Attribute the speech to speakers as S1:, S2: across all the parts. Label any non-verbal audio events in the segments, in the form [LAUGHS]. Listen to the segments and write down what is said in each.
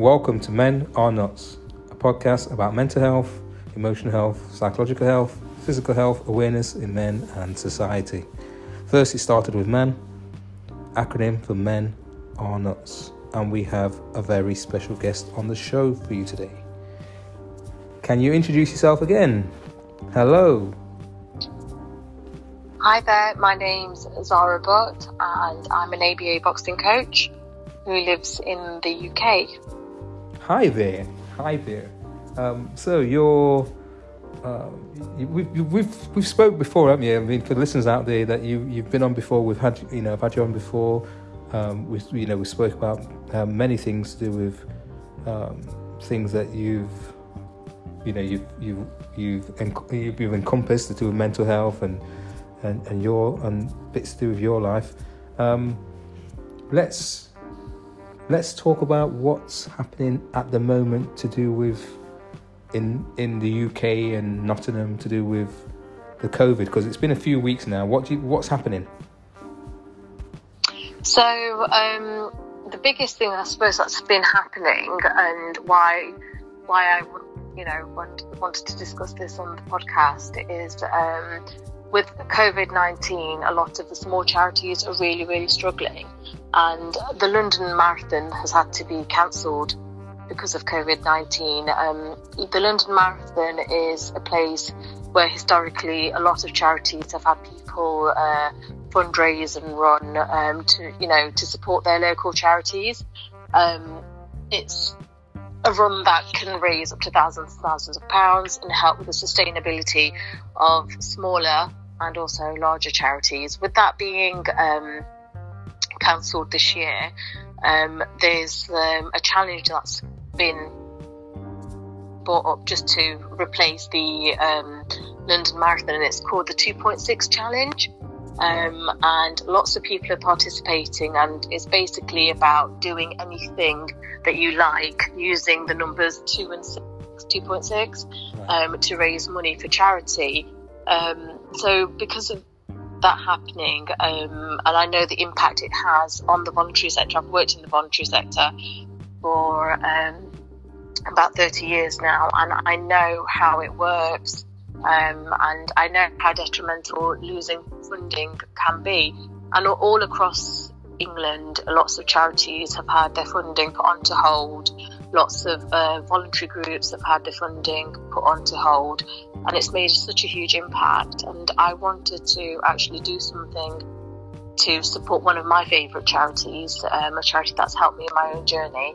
S1: Welcome to Men Are Nuts, a podcast about mental health, emotional health, psychological health, physical health, awareness in men and society. First, it started with men, acronym for Men Are Nuts, and we have a very special guest on the show for you today. Can you introduce yourself again? Hello.
S2: Hi there, my name's Zahra Butt, and I'm an ABA boxing coach who lives in the UK.
S1: Hi there. Hi there. Um, so you're. Uh, we've, we've we've spoke before, haven't you? I mean, for the listeners out there, that you you've been on before. We've had you know I've had you on before. Um, we you know we spoke about um, many things to do with um, things that you've you know you've you've you've, you've encompassed to do with mental health and and, and your and bits to do with your life. Um, let's let's talk about what's happening at the moment to do with in in the UK and Nottingham to do with the COVID because it's been a few weeks now. What you, what's happening?
S2: So um, the biggest thing I suppose that's been happening and why why I you know want, wanted to discuss this on the podcast is um, with COVID 19, a lot of the small charities are really, really struggling. And the London Marathon has had to be cancelled because of COVID 19. Um, the London Marathon is a place where historically a lot of charities have had people uh, fundraise and run um, to, you know, to support their local charities. Um, it's a run that can raise up to thousands and thousands of pounds and help with the sustainability of smaller and also larger charities. With that being um, cancelled this year, um, there's um, a challenge that's been brought up just to replace the um, London Marathon, and it's called the 2.6 Challenge. Um, and lots of people are participating, and it's basically about doing anything that you like using the numbers 2 and 6, 2.6 um, to raise money for charity. Um, so because of that happening, um, and I know the impact it has on the voluntary sector. I've worked in the voluntary sector for um, about 30 years now, and I know how it works, um, and I know how detrimental losing funding can be. And all across England, lots of charities have had their funding put onto hold lots of uh, voluntary groups have had the funding put onto hold, and it's made such a huge impact. And I wanted to actually do something to support one of my favourite charities, um, a charity that's helped me in my own journey,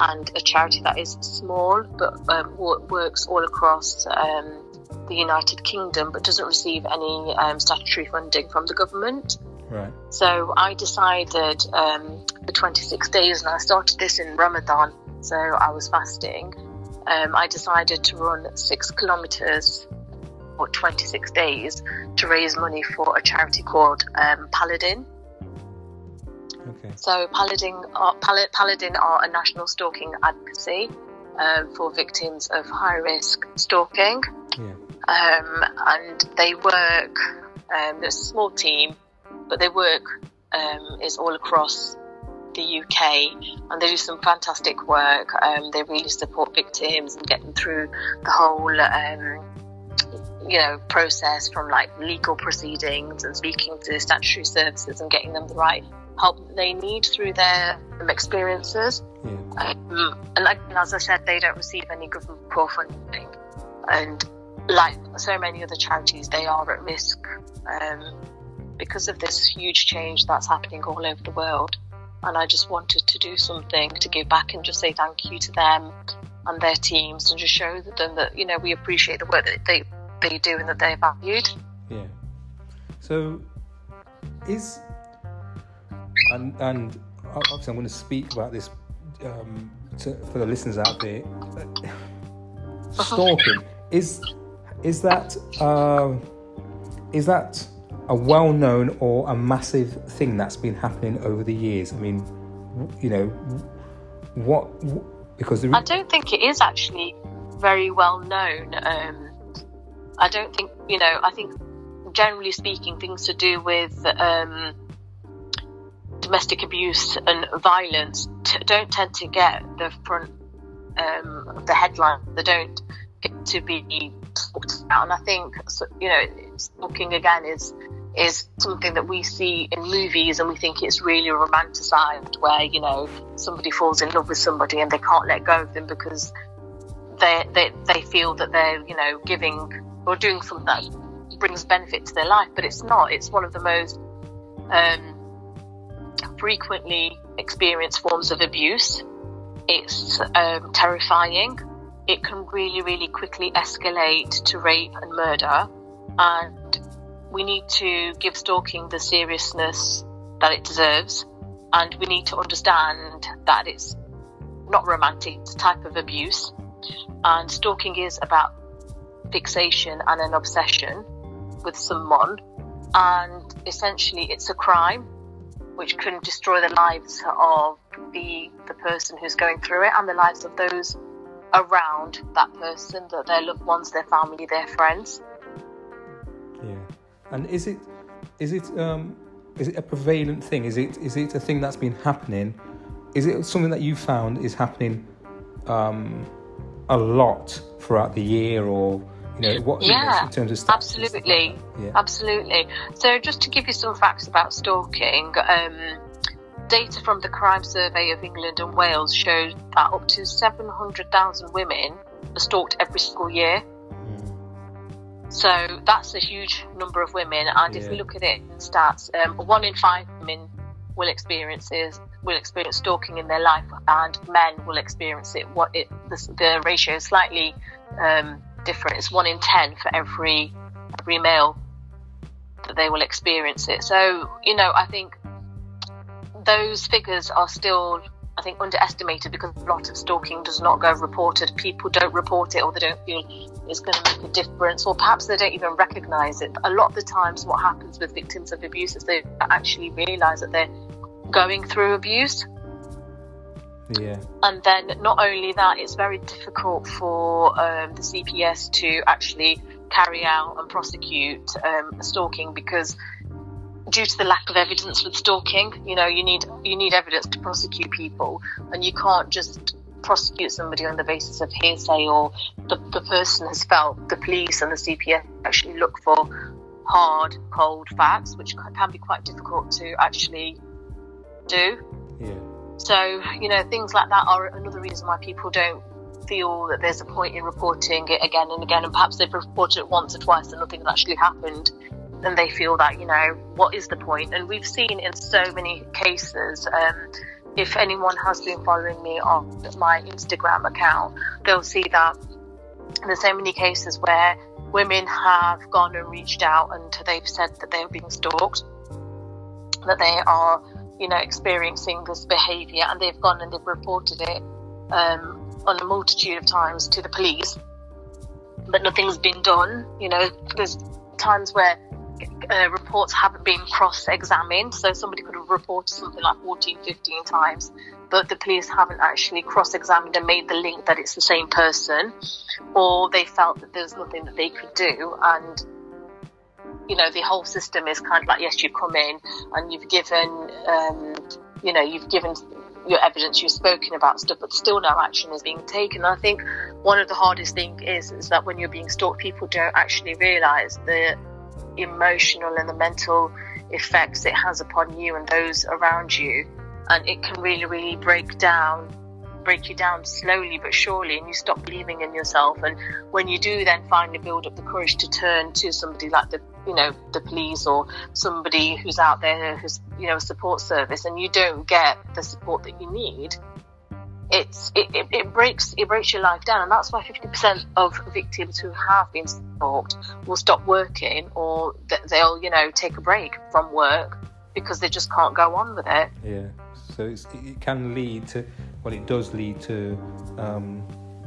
S2: and a charity that is small but um, works all across um, the United Kingdom but doesn't receive any um, statutory funding from the government.
S1: Right.
S2: So I decided um, for 26 days, and I started this in Ramadan so I was fasting, um, I decided to run six kilometers for 26 days to raise money for a charity called um, Paladin.
S1: Okay.
S2: So Paladin are, Pal- Paladin are a national stalking advocacy um, for victims of high risk stalking.
S1: Yeah.
S2: Um, and they work, um, there's a small team, but their work um, is all across the UK, and they do some fantastic work. Um, they really support victims and get them through the whole, um, you know, process from like legal proceedings and speaking to statutory services and getting them the right help they need through their um, experiences.
S1: Yeah.
S2: Um, and like as I said, they don't receive any government core funding, and like so many other charities, they are at risk um, because of this huge change that's happening all over the world and I just wanted to do something to give back and just say thank you to them and their teams and just show them that you know we appreciate the work that they they do and that they're valued.
S1: Yeah. So is and and obviously I'm going to speak about this um, to, for the listeners out there. [LAUGHS] Stalking is is that uh, is that a well known or a massive thing that's been happening over the years? I mean, you know, what, because
S2: the... I don't think it is actually very well known. Um, I don't think, you know, I think generally speaking, things to do with um, domestic abuse and violence t- don't tend to get the front um, the headline. They don't get to be talked about. And I think you know, talking again is is something that we see in movies and we think it's really romanticized where you know somebody falls in love with somebody and they can't let go of them because they they, they feel that they're you know giving or doing something that brings benefit to their life. But it's not. It's one of the most um, frequently experienced forms of abuse. It's um, terrifying. It can really really quickly escalate to rape and murder. And we need to give stalking the seriousness that it deserves, and we need to understand that it's not romantic, it's a type of abuse. And stalking is about fixation and an obsession with someone, and essentially it's a crime which can destroy the lives of the the person who's going through it and the lives of those around that person, that their loved ones, their family, their friends.
S1: And is it is it um, is it a prevalent thing? Is it is it a thing that's been happening? Is it something that you found is happening um, a lot throughout the year, or you know what?
S2: Yeah,
S1: in terms of
S2: stats absolutely, yeah. absolutely. So just to give you some facts about stalking. Um, data from the Crime Survey of England and Wales shows that up to 700,000 women are stalked every single year. So that's a huge number of women. And yeah. if we look at it in stats, um, one in five women will experience is, will experience stalking in their life, and men will experience it. What it the, the ratio is slightly um, different. It's one in ten for every every male that they will experience it. So you know, I think those figures are still I think, underestimated because a lot of stalking does not go reported. People don't report it or they don't feel it's going to make a difference, or perhaps they don't even recognize it. But a lot of the times, what happens with victims of abuse is they actually realize that they're going through abuse.
S1: Yeah.
S2: And then not only that, it's very difficult for um, the CPS to actually carry out and prosecute um, stalking because due to the lack of evidence with stalking, you know, you need you need evidence to prosecute people, and you can't just prosecute somebody on the basis of hearsay or the, the person has felt the police and the CPS actually look for hard, cold facts, which can be quite difficult to actually do.
S1: Yeah.
S2: So, you know, things like that are another reason why people don't feel that there's a point in reporting it again and again, and perhaps they've reported it once or twice and nothing actually happened and they feel that you know what is the point? and we've seen in so many cases um, if anyone has been following me on my instagram account they'll see that there's so many cases where women have gone and reached out and they've said that they're being stalked that they are you know experiencing this behavior and they've gone and they've reported it um, on a multitude of times to the police but nothing's been done you know there's times where uh, reports haven't been cross-examined so somebody could have reported something like 14 15 times but the police haven't actually cross-examined and made the link that it's the same person or they felt that there's nothing that they could do and you know the whole system is kind of like yes you come in and you've given um, you know you've given your evidence you've spoken about stuff but still no action is being taken. I think one of the hardest things is is that when you're being stalked people don't actually realize that emotional and the mental effects it has upon you and those around you. And it can really, really break down, break you down slowly but surely, and you stop believing in yourself. And when you do then finally build up the courage to turn to somebody like the, you know, the police or somebody who's out there who's, you know, a support service, and you don't get the support that you need, it's it, it, it, breaks it breaks your life down and that's why 50% of victims who have been stalked will stop working or they'll you know take a break from work because they just can't go on with it.
S1: Yeah. So it can lead to well it does lead to um,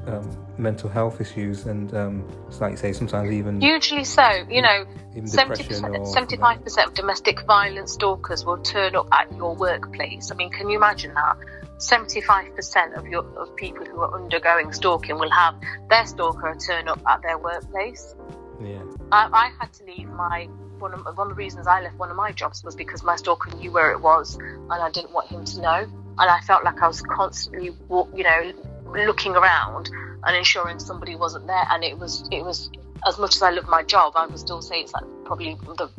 S1: um, mental health issues and um, like you say sometimes even
S2: hugely so you know 70% 75% of domestic violence stalkers will turn up at your workplace i mean can you imagine that 75% of your of people who are undergoing stalking will have their stalker turn up at their workplace.
S1: Yeah.
S2: I, I had to leave my one of, one of the reasons I left one of my jobs was because my stalker knew where it was and I didn't want him to know. And I felt like I was constantly, you know, looking around and ensuring somebody wasn't there. And it was it was as much as I love my job, I would still say it's like probably the,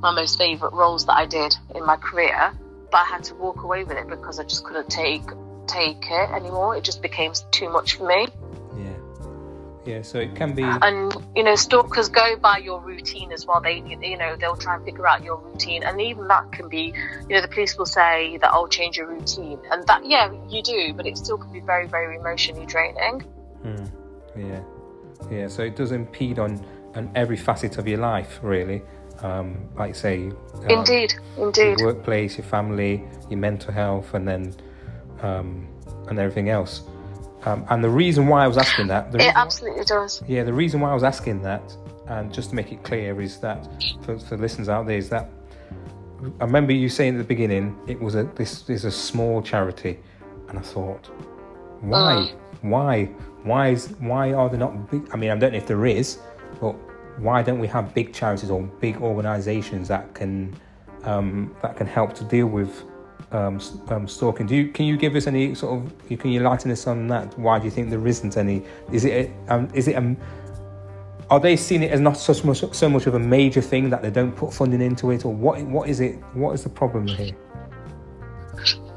S2: my most favourite roles that I did in my career. But I had to walk away with it because I just couldn't take take it anymore. It just became too much for me.
S1: Yeah. So it can be.
S2: And you know, stalkers go by your routine as well. They, you know, they'll try and figure out your routine, and even that can be, you know, the police will say that I'll change your routine, and that, yeah, you do, but it still can be very, very emotionally draining.
S1: Mm, yeah, yeah. So it does impede on on every facet of your life, really. Um, like say, um,
S2: indeed, indeed,
S1: your workplace, your family, your mental health, and then um, and everything else. Um, and the reason why I was asking that,
S2: it absolutely why, does.
S1: Yeah, the reason why I was asking that, and just to make it clear, is that for, for listeners out there, is that I remember you saying at the beginning it was a this is a small charity, and I thought, why, mm. why, why is why are there not big? I mean, I don't know if there is, but why don't we have big charities or big organisations that can um, that can help to deal with um, um, stalking. Do you can you give us any sort of can you lighten us on that? Why do you think there isn't any? Is it um, is it um, are they seeing it as not so much so much of a major thing that they don't put funding into it, or what what is it? What is the problem here?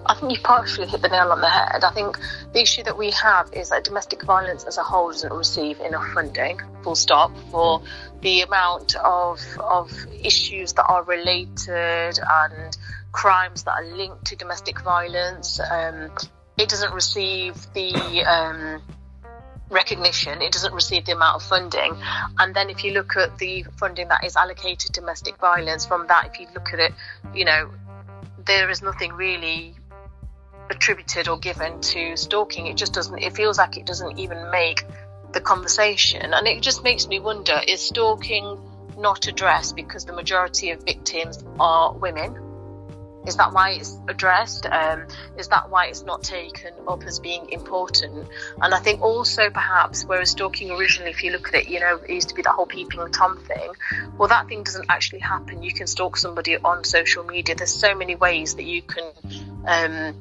S2: I think you've partially hit the nail on the head. I think the issue that we have is that domestic violence as a whole doesn't receive enough funding, full stop, for the amount of of issues that are related and crimes that are linked to domestic violence. Um, it doesn't receive the um, recognition, it doesn't receive the amount of funding. And then if you look at the funding that is allocated to domestic violence, from that, if you look at it, you know, there is nothing really attributed or given to stalking. It just doesn't, it feels like it doesn't even make the conversation. And it just makes me wonder is stalking not addressed because the majority of victims are women? Is that why it's addressed? Um, is that why it's not taken up as being important? And I think also perhaps, whereas stalking originally, if you look at it, you know, it used to be that whole peeping Tom thing. Well, that thing doesn't actually happen. You can stalk somebody on social media. There's so many ways that you can um,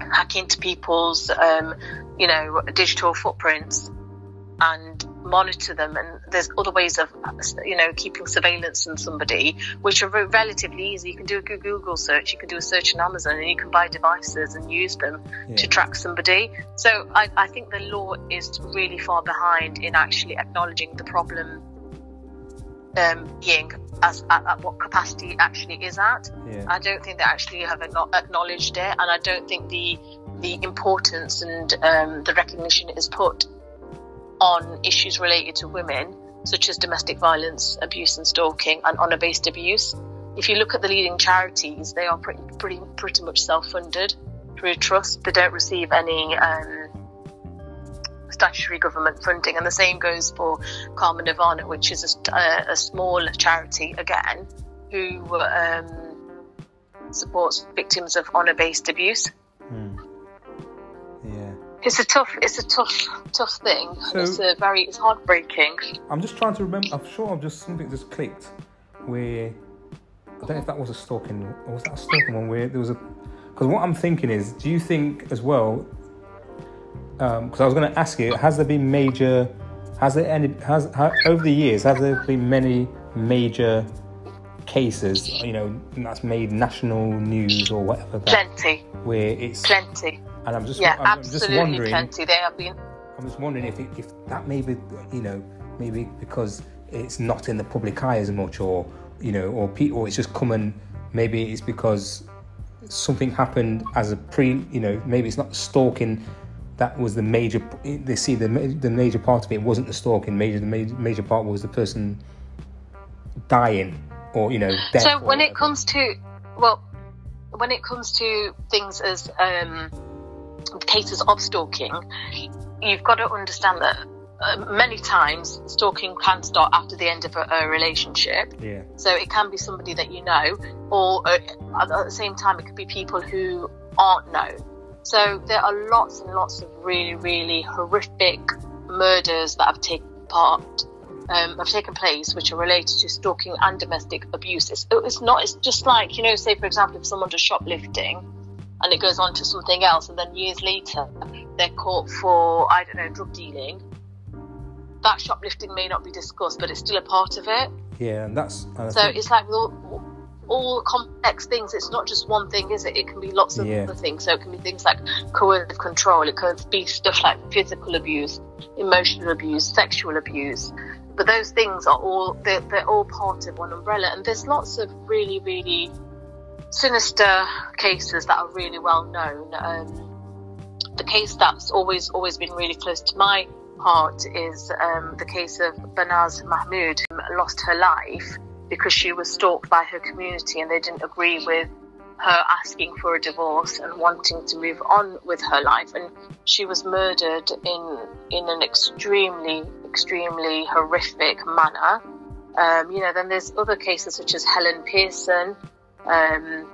S2: hack into people's, um, you know, digital footprints and monitor them and there's other ways of you know keeping surveillance on somebody which are relatively easy you can do a google search you can do a search on amazon and you can buy devices and use them yeah. to track somebody so I, I think the law is really far behind in actually acknowledging the problem um, being as at, at, what capacity it actually is at. Yeah. I don't think they actually have acknowledged it, and I don't think the the importance and um, the recognition is put on issues related to women, such as domestic violence, abuse, and stalking, and honour based abuse. If you look at the leading charities, they are pretty, pretty, pretty much self funded through trust. They don't receive any um, statutory government funding, and the same goes for Karma Nirvana, which is a, a, a small charity again who um, supports victims of honour based abuse. It's a tough it's a tough tough thing. So, it's a very it's heartbreaking.
S1: I'm just trying to remember i'm sure i'm just something just clicked where i don't know if that was a stalking or was that a stalking one where there was a because what i'm thinking is do you think as well because um, i was going to ask you has there been major has there any has over the years have there been many major cases you know that's made national news or whatever that,
S2: plenty.
S1: where it's
S2: plenty
S1: and I'm just,
S2: yeah,
S1: I'm
S2: absolutely
S1: just wondering.
S2: Plenty. They have been.
S1: I'm just wondering if it, if that maybe you know maybe because it's not in the public eye as much, or you know, or people, or it's just coming. Maybe it's because something happened as a pre. You know, maybe it's not stalking. That was the major. They see the the major part of it wasn't the stalking. Major the major, major part was the person dying, or you know.
S2: so when it comes to well, when it comes to things as um, cases of stalking, you've got to understand that uh, many times stalking can start after the end of a, a relationship.
S1: Yeah.
S2: So it can be somebody that you know, or uh, at the same time, it could be people who aren't known. So there are lots and lots of really, really horrific murders that have taken part. Um, have taken place which are related to stalking and domestic abuse. It's, it's not. It's just like you know, say for example, if someone does shoplifting, and it goes on to something else, and then years later they're caught for I don't know drug dealing. That shoplifting may not be discussed, but it's still a part of it.
S1: Yeah, and that's and
S2: so think... it's like all, all complex things. It's not just one thing, is it? It can be lots of yeah. other things. So it can be things like coercive control. It can be stuff like physical abuse, emotional abuse, sexual abuse. But those things are all they're, they're all part of one umbrella. And there's lots of really, really sinister cases that are really well known. Um, the case that's always always been really close to my heart is um, the case of Banaz Mahmood, who lost her life because she was stalked by her community and they didn't agree with her asking for a divorce and wanting to move on with her life and she was murdered in in an extremely extremely horrific manner um, you know then there's other cases such as Helen Pearson um,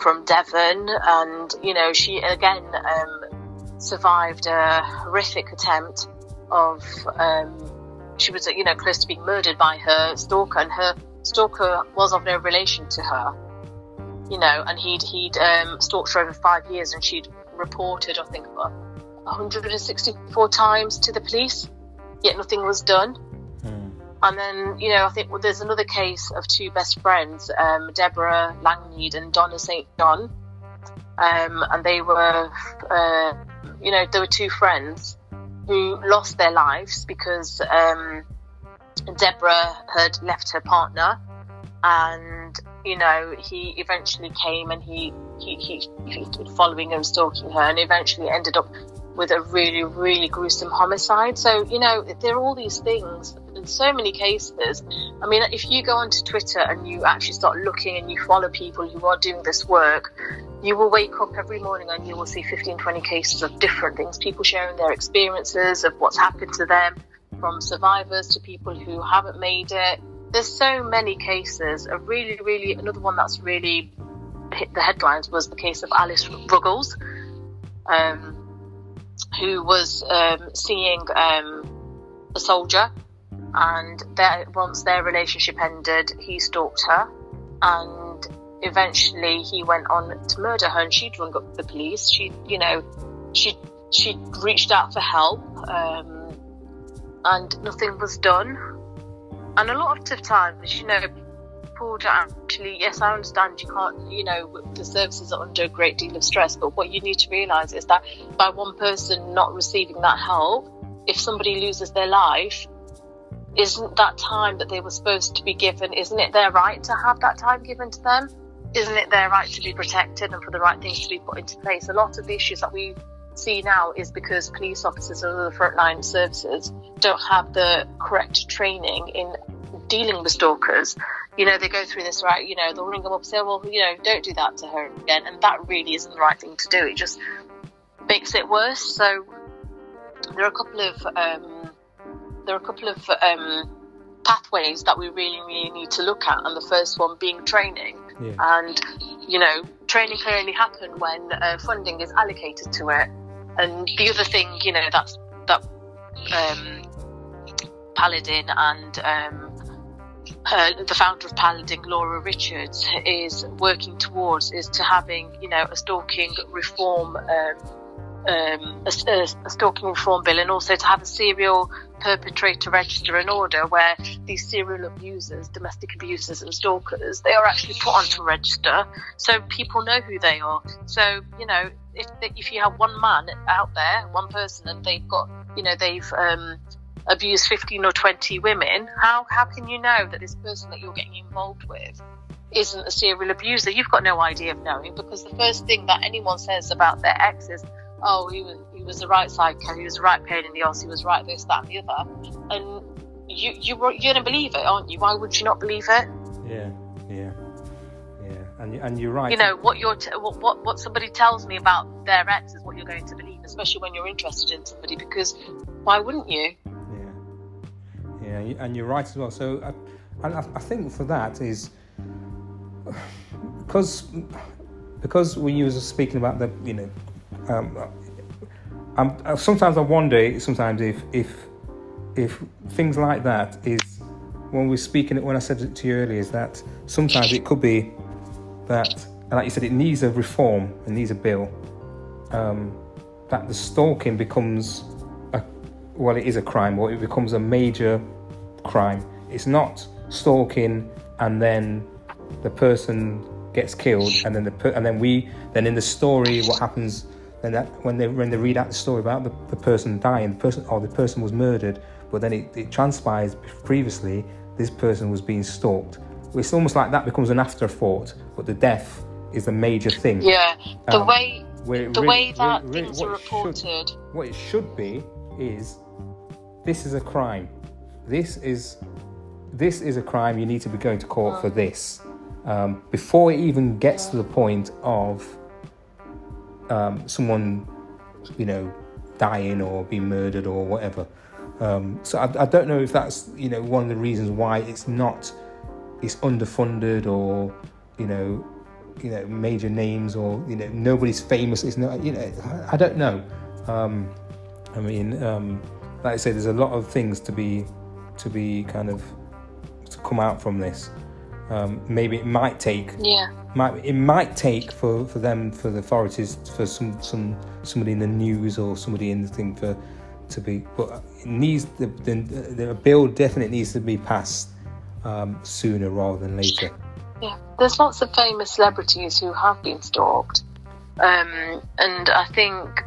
S2: from Devon and you know she again um, survived a horrific attempt of um, she was, you know, close to being murdered by her stalker, and her stalker was of no relation to her, you know, and he'd he'd um, stalked her over five years, and she'd reported, I think, about 164 times to the police, yet nothing was done. And then, you know, I think well, there's another case of two best friends, um, Deborah Langmead and Donna St. John. Um, and they were, uh, you know, they were two friends who lost their lives because um, Deborah had left her partner, and you know he eventually came and he he he, he following and stalking her, and eventually ended up with a really really gruesome homicide. So you know there are all these things in so many cases. I mean, if you go onto Twitter and you actually start looking and you follow people who are doing this work, you will wake up every morning and you will see 15, 20 cases of different things. People sharing their experiences of what's happened to them, from survivors to people who haven't made it. There's so many cases. A really, really, another one that's really hit the headlines was the case of Alice Ruggles, um, who was um, seeing um, a soldier and once their relationship ended, he stalked her, and eventually he went on to murder her. And she'd rung up the police. She, you know, she she reached out for help, um, and nothing was done. And a lot of times, you know, people actually. Yes, I understand you can't. You know, the services are under a great deal of stress. But what you need to realise is that by one person not receiving that help, if somebody loses their life, isn't that time that they were supposed to be given, isn't it their right to have that time given to them? Isn't it their right to be protected and for the right things to be put into place? A lot of the issues that we see now is because police officers and other frontline services don't have the correct training in dealing with stalkers. You know, they go through this, right? You know, they'll ring them up and say, well, you know, don't do that to her again. And that really isn't the right thing to do. It just makes it worse. So there are a couple of um, there are a couple of um, pathways that we really, really need to look at, and the first one being training. Yeah. And you know, training can only happen when uh, funding is allocated to it. And the other thing, you know, that's that um, Paladin and um, uh, the founder of Paladin, Laura Richards, is working towards is to having, you know, a stalking reform. Um, um, a, a, stalking reform bill and also to have a serial perpetrator register an order where these serial abusers, domestic abusers and stalkers, they are actually put onto a register so people know who they are. So, you know, if, if you have one man out there, one person, and they've got, you know, they've um, abused 15 or 20 women, how, how can you know that this person that you're getting involved with isn't a serial abuser? You've got no idea of knowing because the first thing that anyone says about their ex is, oh, he was he was the right psycho, he was the right pain in the ass, he was right this, that, and the other, and you you you're gonna believe it, aren't you? Why would you not believe it?
S1: Yeah, yeah, yeah, and and you're right.
S2: You know what you're t- what, what what somebody tells me about their ex is what you're going to believe, especially when you're interested in somebody, because why wouldn't you?
S1: Yeah, yeah, and you're right as well. So, I, and I, I think for that is [SIGHS] because because when you were speaking about the you know um, I'm, uh, sometimes I wonder sometimes if if if things like that is when we're speaking when I said it to you earlier is that sometimes it could be that like you said, it needs a reform, it needs a bill. Um, that the stalking becomes a well, it is a crime, or it becomes a major crime. It's not stalking and then the person gets killed, and then the and then we then in the story what happens then that when they when they read out the story about the, the person dying, the person or the person was murdered, but then it, it transpires previously this person was being stalked. It's almost like that becomes an afterthought, but the death is the major thing.
S2: Yeah, the um, way the really, way that really, things are reported.
S1: Should, what it should be is this is a crime. This is this is a crime. You need to be going to court for this. Um, before it even gets to the point of um, someone, you know, dying or being murdered or whatever. Um, so I, I, don't know if that's you know one of the reasons why it's not it's underfunded or you know you know major names or you know nobody's famous. It's not you know I, don't know. Um, I mean, um, like I say, there's a lot of things to be to be kind of to come out from this. Um, maybe it might take
S2: yeah.
S1: might it might take for, for them for the authorities for some some somebody in the news or somebody in the thing for to be but it needs the the, the bill definitely needs to be passed um, sooner rather than later.
S2: Yeah, there's lots of famous celebrities who have been stalked, um, and I think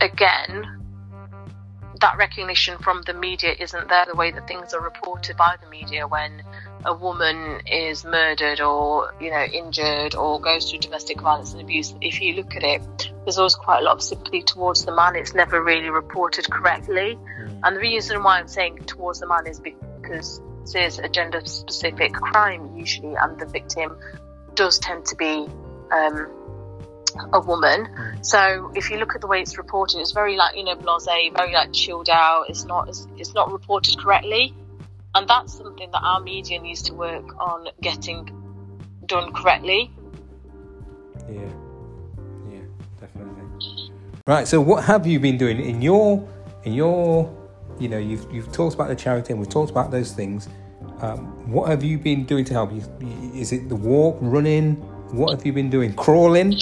S2: again that recognition from the media isn't there the way that things are reported by the media when a woman is murdered or you know injured or goes through domestic violence and abuse. If you look at it there's always quite a lot of sympathy towards the man. It's never really reported correctly. Mm. and the reason why i'm saying towards the man is because there's a gender specific crime usually and the victim does tend to be um, a woman. Mm. So if you look at the way it's reported, it's very like you know blasé, very like chilled out. It's not it's not reported correctly, and that's something that our media needs to work on getting done correctly.
S1: Yeah, yeah, definitely. Right. So what have you been doing in your in your you know you've you've talked about the charity and we've talked about those things. Um, what have you been doing to help you? Is it the walk, running? What have you been doing? Crawling?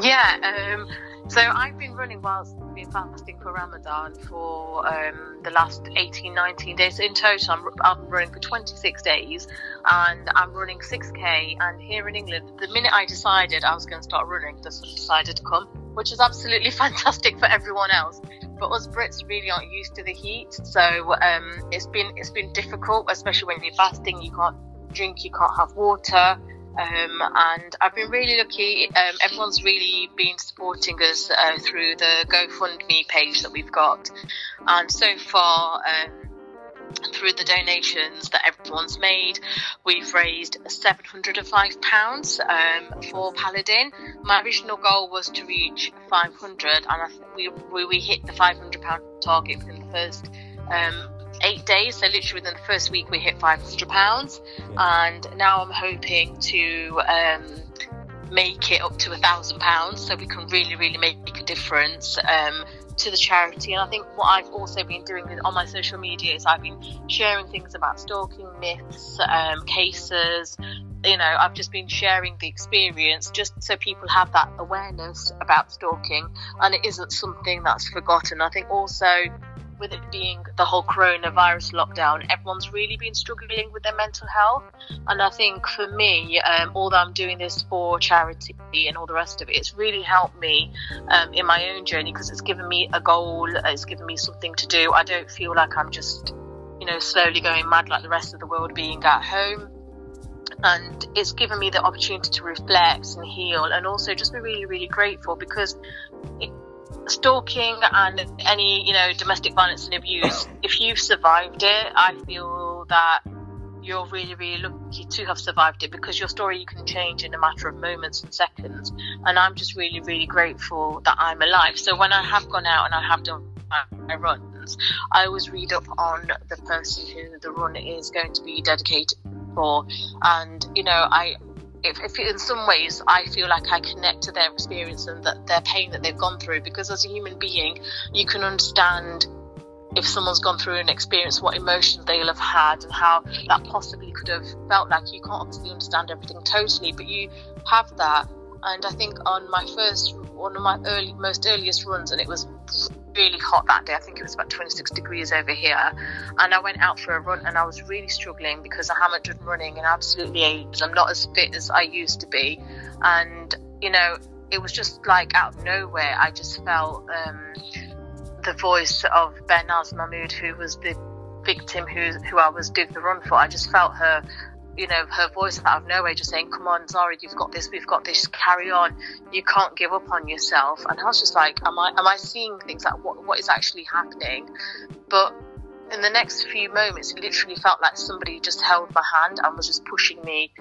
S2: Yeah, um, so I've been running whilst been fasting for Ramadan for um, the last 18, 19 days. In total, I'm, I'm, running for 26 days and I'm running 6k. And here in England, the minute I decided I was going to start running, the sun decided to come, which is absolutely [LAUGHS] fantastic for everyone else. But us Brits really aren't used to the heat, so um, it's been it's been difficult, especially when you're fasting. You can't drink, you can't have water. Um, and I've been really lucky. Um, everyone's really been supporting us uh, through the GoFundMe page that we've got. And so far, um, through the donations that everyone's made, we've raised £705 um, for Paladin. My original goal was to reach 500 and I we, we, we hit the £500 target within the first um, eight days. So literally within the first week, we hit five hundred pounds, and now I'm hoping to um, make it up to a thousand pounds, so we can really, really make a difference. Um, to the charity and I think what I've also been doing on my social media is I've been sharing things about stalking myths, um, cases, you know, I've just been sharing the experience just so people have that awareness about stalking and it isn't something that's forgotten. I think also with it being the whole coronavirus lockdown, everyone's really been struggling with their mental health. And I think for me, um, although I'm doing this for charity and all the rest of it, it's really helped me um, in my own journey because it's given me a goal, it's given me something to do. I don't feel like I'm just, you know, slowly going mad like the rest of the world being at home and it's given me the opportunity to reflect and heal and also just be really really grateful because it, stalking and any you know domestic violence and abuse [COUGHS] if you've survived it i feel that you're really really lucky to have survived it because your story you can change in a matter of moments and seconds. And i'm just really really grateful that i'm alive. So when i have gone out and i have done my runs i always read up on the person who the run is going to be dedicated for. And you know i if, if, in some ways I feel like I connect to their experience and that their pain that they've gone through because as a human being you can understand if someone's gone through an experience, what emotions they'll have had, and how that possibly could have felt like. You can't obviously understand everything totally, but you have that. And I think on my first, one of my early, most earliest runs, and it was really hot that day. I think it was about 26 degrees over here. And I went out for a run and I was really struggling because I haven't done running in absolutely ages. I'm not as fit as I used to be. And, you know, it was just like out of nowhere, I just felt um, the voice of Banaz Mahmood, who was the victim who who I was doing the run for. I just felt her, you know, her voice out of nowhere, just saying, "Come on, Zahra, you've got this. We've got this. Carry on. You can't give up on yourself." And I was just like, "Am I am I seeing things like what what is actually happening?" But in the next few moments, it literally felt like somebody just held my hand and was just pushing me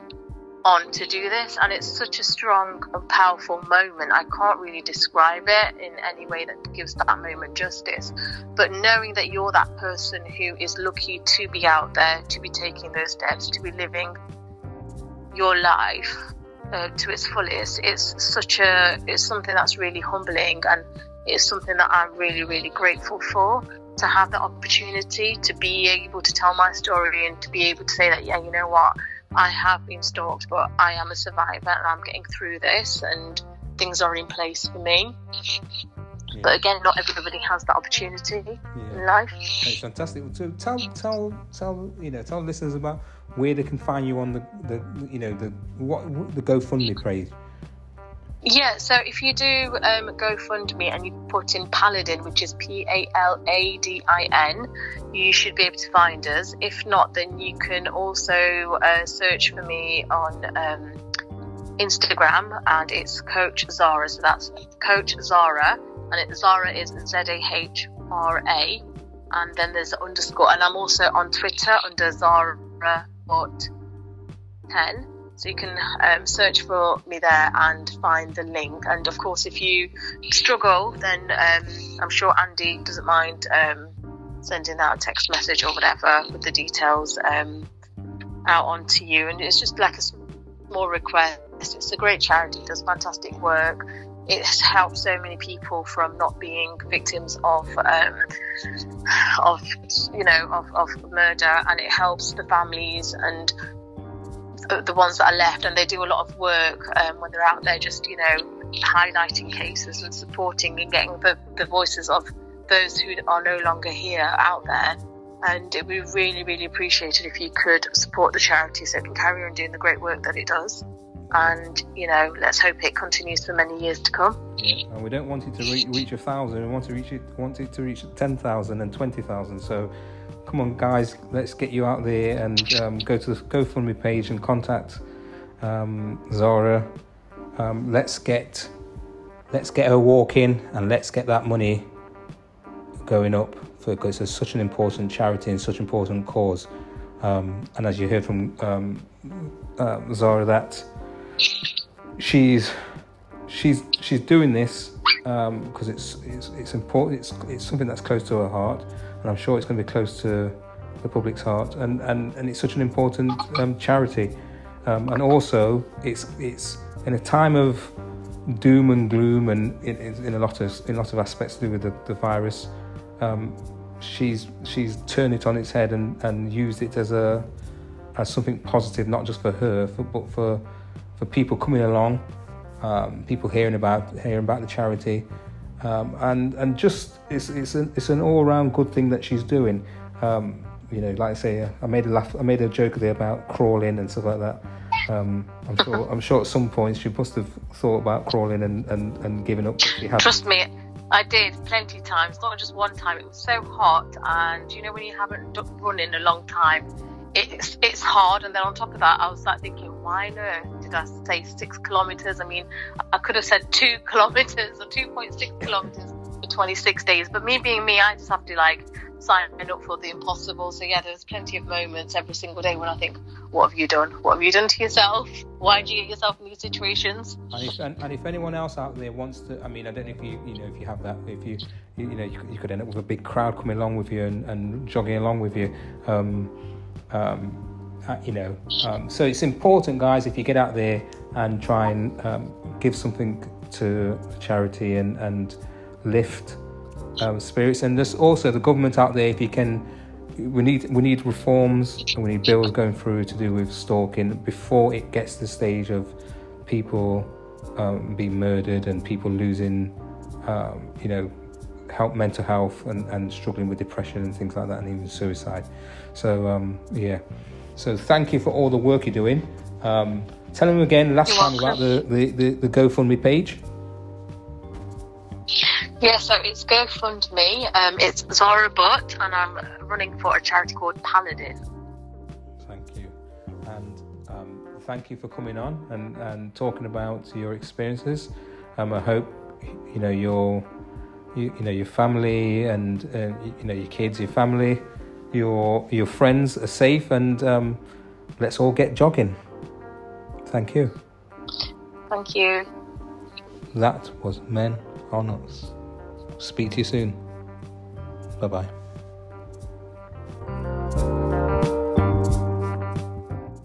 S2: on to do this and it's such a strong and powerful moment. I can't really describe it in any way that gives that moment justice but knowing that you're that person who is lucky to be out there to be taking those steps to be living your life uh, to its fullest it's such a it's something that's really humbling and it's something that i'm really really grateful for to have the opportunity to be able to tell my story and to be able to say that yeah you know what I have been stalked, but I am a survivor and I'm getting through this and things are in place for me. Yeah. But again, not everybody has that opportunity yeah. in life.
S1: It's fantastic. So tell, tell, tell, you know, tell listeners about where they can find you on the, the you know, the what the GoFundMe page.
S2: Yeah, so if you do um, GoFundMe and you put in Paladin, which is P A L A D I N, you should be able to find us. If not, then you can also uh, search for me on um, Instagram and it's Coach Zahra. So that's Coach Zahra, and it, Zahra is Z A H R A, and then there's an underscore. And I'm also on Twitter under Zahra Butt 10. So you can um, search for me there and find the link. And of course, if you struggle, then um, I'm sure Andy doesn't mind um, sending out a text message or whatever with the details um, out onto you. And it's just like a small request. It's a great charity, it does fantastic work. It has helped so many people from not being victims of, um, of you know, of, of murder, and it helps the families and the ones that are left, and they do a lot of work um, when they're out there, just you know, highlighting cases and supporting and getting the, the voices of those who are no longer here out there. And it would be really, really appreciated if you could support the charity so it can carry on doing the great work that it does. And you know, let's hope it continues for many years to come.
S1: Yeah, and we don't want it to reach, reach a thousand. We want to reach it, want it to reach ten thousand and twenty thousand. So come on, guys, let's get you out there and um, go to the GoFundMe page and contact um, Zahra. Um, let's get let's get her walking and let's get that money going up for because it's such an important charity and such an important cause. Um, and as you heard from um, uh, Zahra, that she's she's she's doing this because um, it's, it's it's important. It's it's something that's close to her heart and I'm sure it's going to be close to the public's heart. And, and, and it's such an important um, charity. Um, and also, it's, it's in a time of doom and gloom and in, in a lot of in a lot of aspects to do with the, the virus. Um, she's she's turned it on its head and, and used it as a as something positive, not just for her, for, but for for people coming along, um, people hearing about hearing about the charity, um, and and just it's it's an it's an all round good thing that she's doing. Um, you know, like I say, I made a laugh, I made a joke there about crawling and stuff like that. Um, I'm sure [LAUGHS] I'm sure at some point she must have thought about crawling and and, and giving up.
S2: Trust me, I did plenty of times, not just one time. It was so hot, and you know when you haven't run in a long time, it's it's hard. And then on top of that, I was like thinking, why on earth did I say six kilometers? I mean, I could have said two [LAUGHS] kilometers or two point six kilometers for twenty six days. But me being me, I just have to like sign up for the impossible. So yeah, there's plenty of moments every single day when I think, what have you done? What have you done to yourself? Why do you get yourself in these situations?
S1: And if, and, and if anyone else out there wants to, I mean, I don't know if you, you know, if you have that, if you, you, you know, you, you, could end up with a big crowd coming along with you and, and jogging along with you. Um, um, uh, you know, um, so it's important, guys, if you get out there and try and um, give something to charity and, and lift um, spirits, and there's also the government out there. If you can, we need we need reforms and we need bills going through to do with stalking before it gets to the stage of people um, being murdered and people losing, um, you know, help mental health and, and struggling with depression and things like that, and even suicide. So um, yeah, so thank you for all the work you're doing. Um, tell them again last time about the, the, the, the GoFundMe page.
S2: Yeah, so it's GoFundMe. Um, it's Zahra Butt, and I'm running for a charity called Paladin.
S1: Thank you, and um, thank you for coming on and, and talking about your experiences. Um, I hope you know your you, you know your family and uh, you, know your kids, your family, your your friends are safe, and um, let's all get jogging. Thank you.
S2: Thank you.
S1: That was Men Are Nuts. Speak to you soon. Bye bye.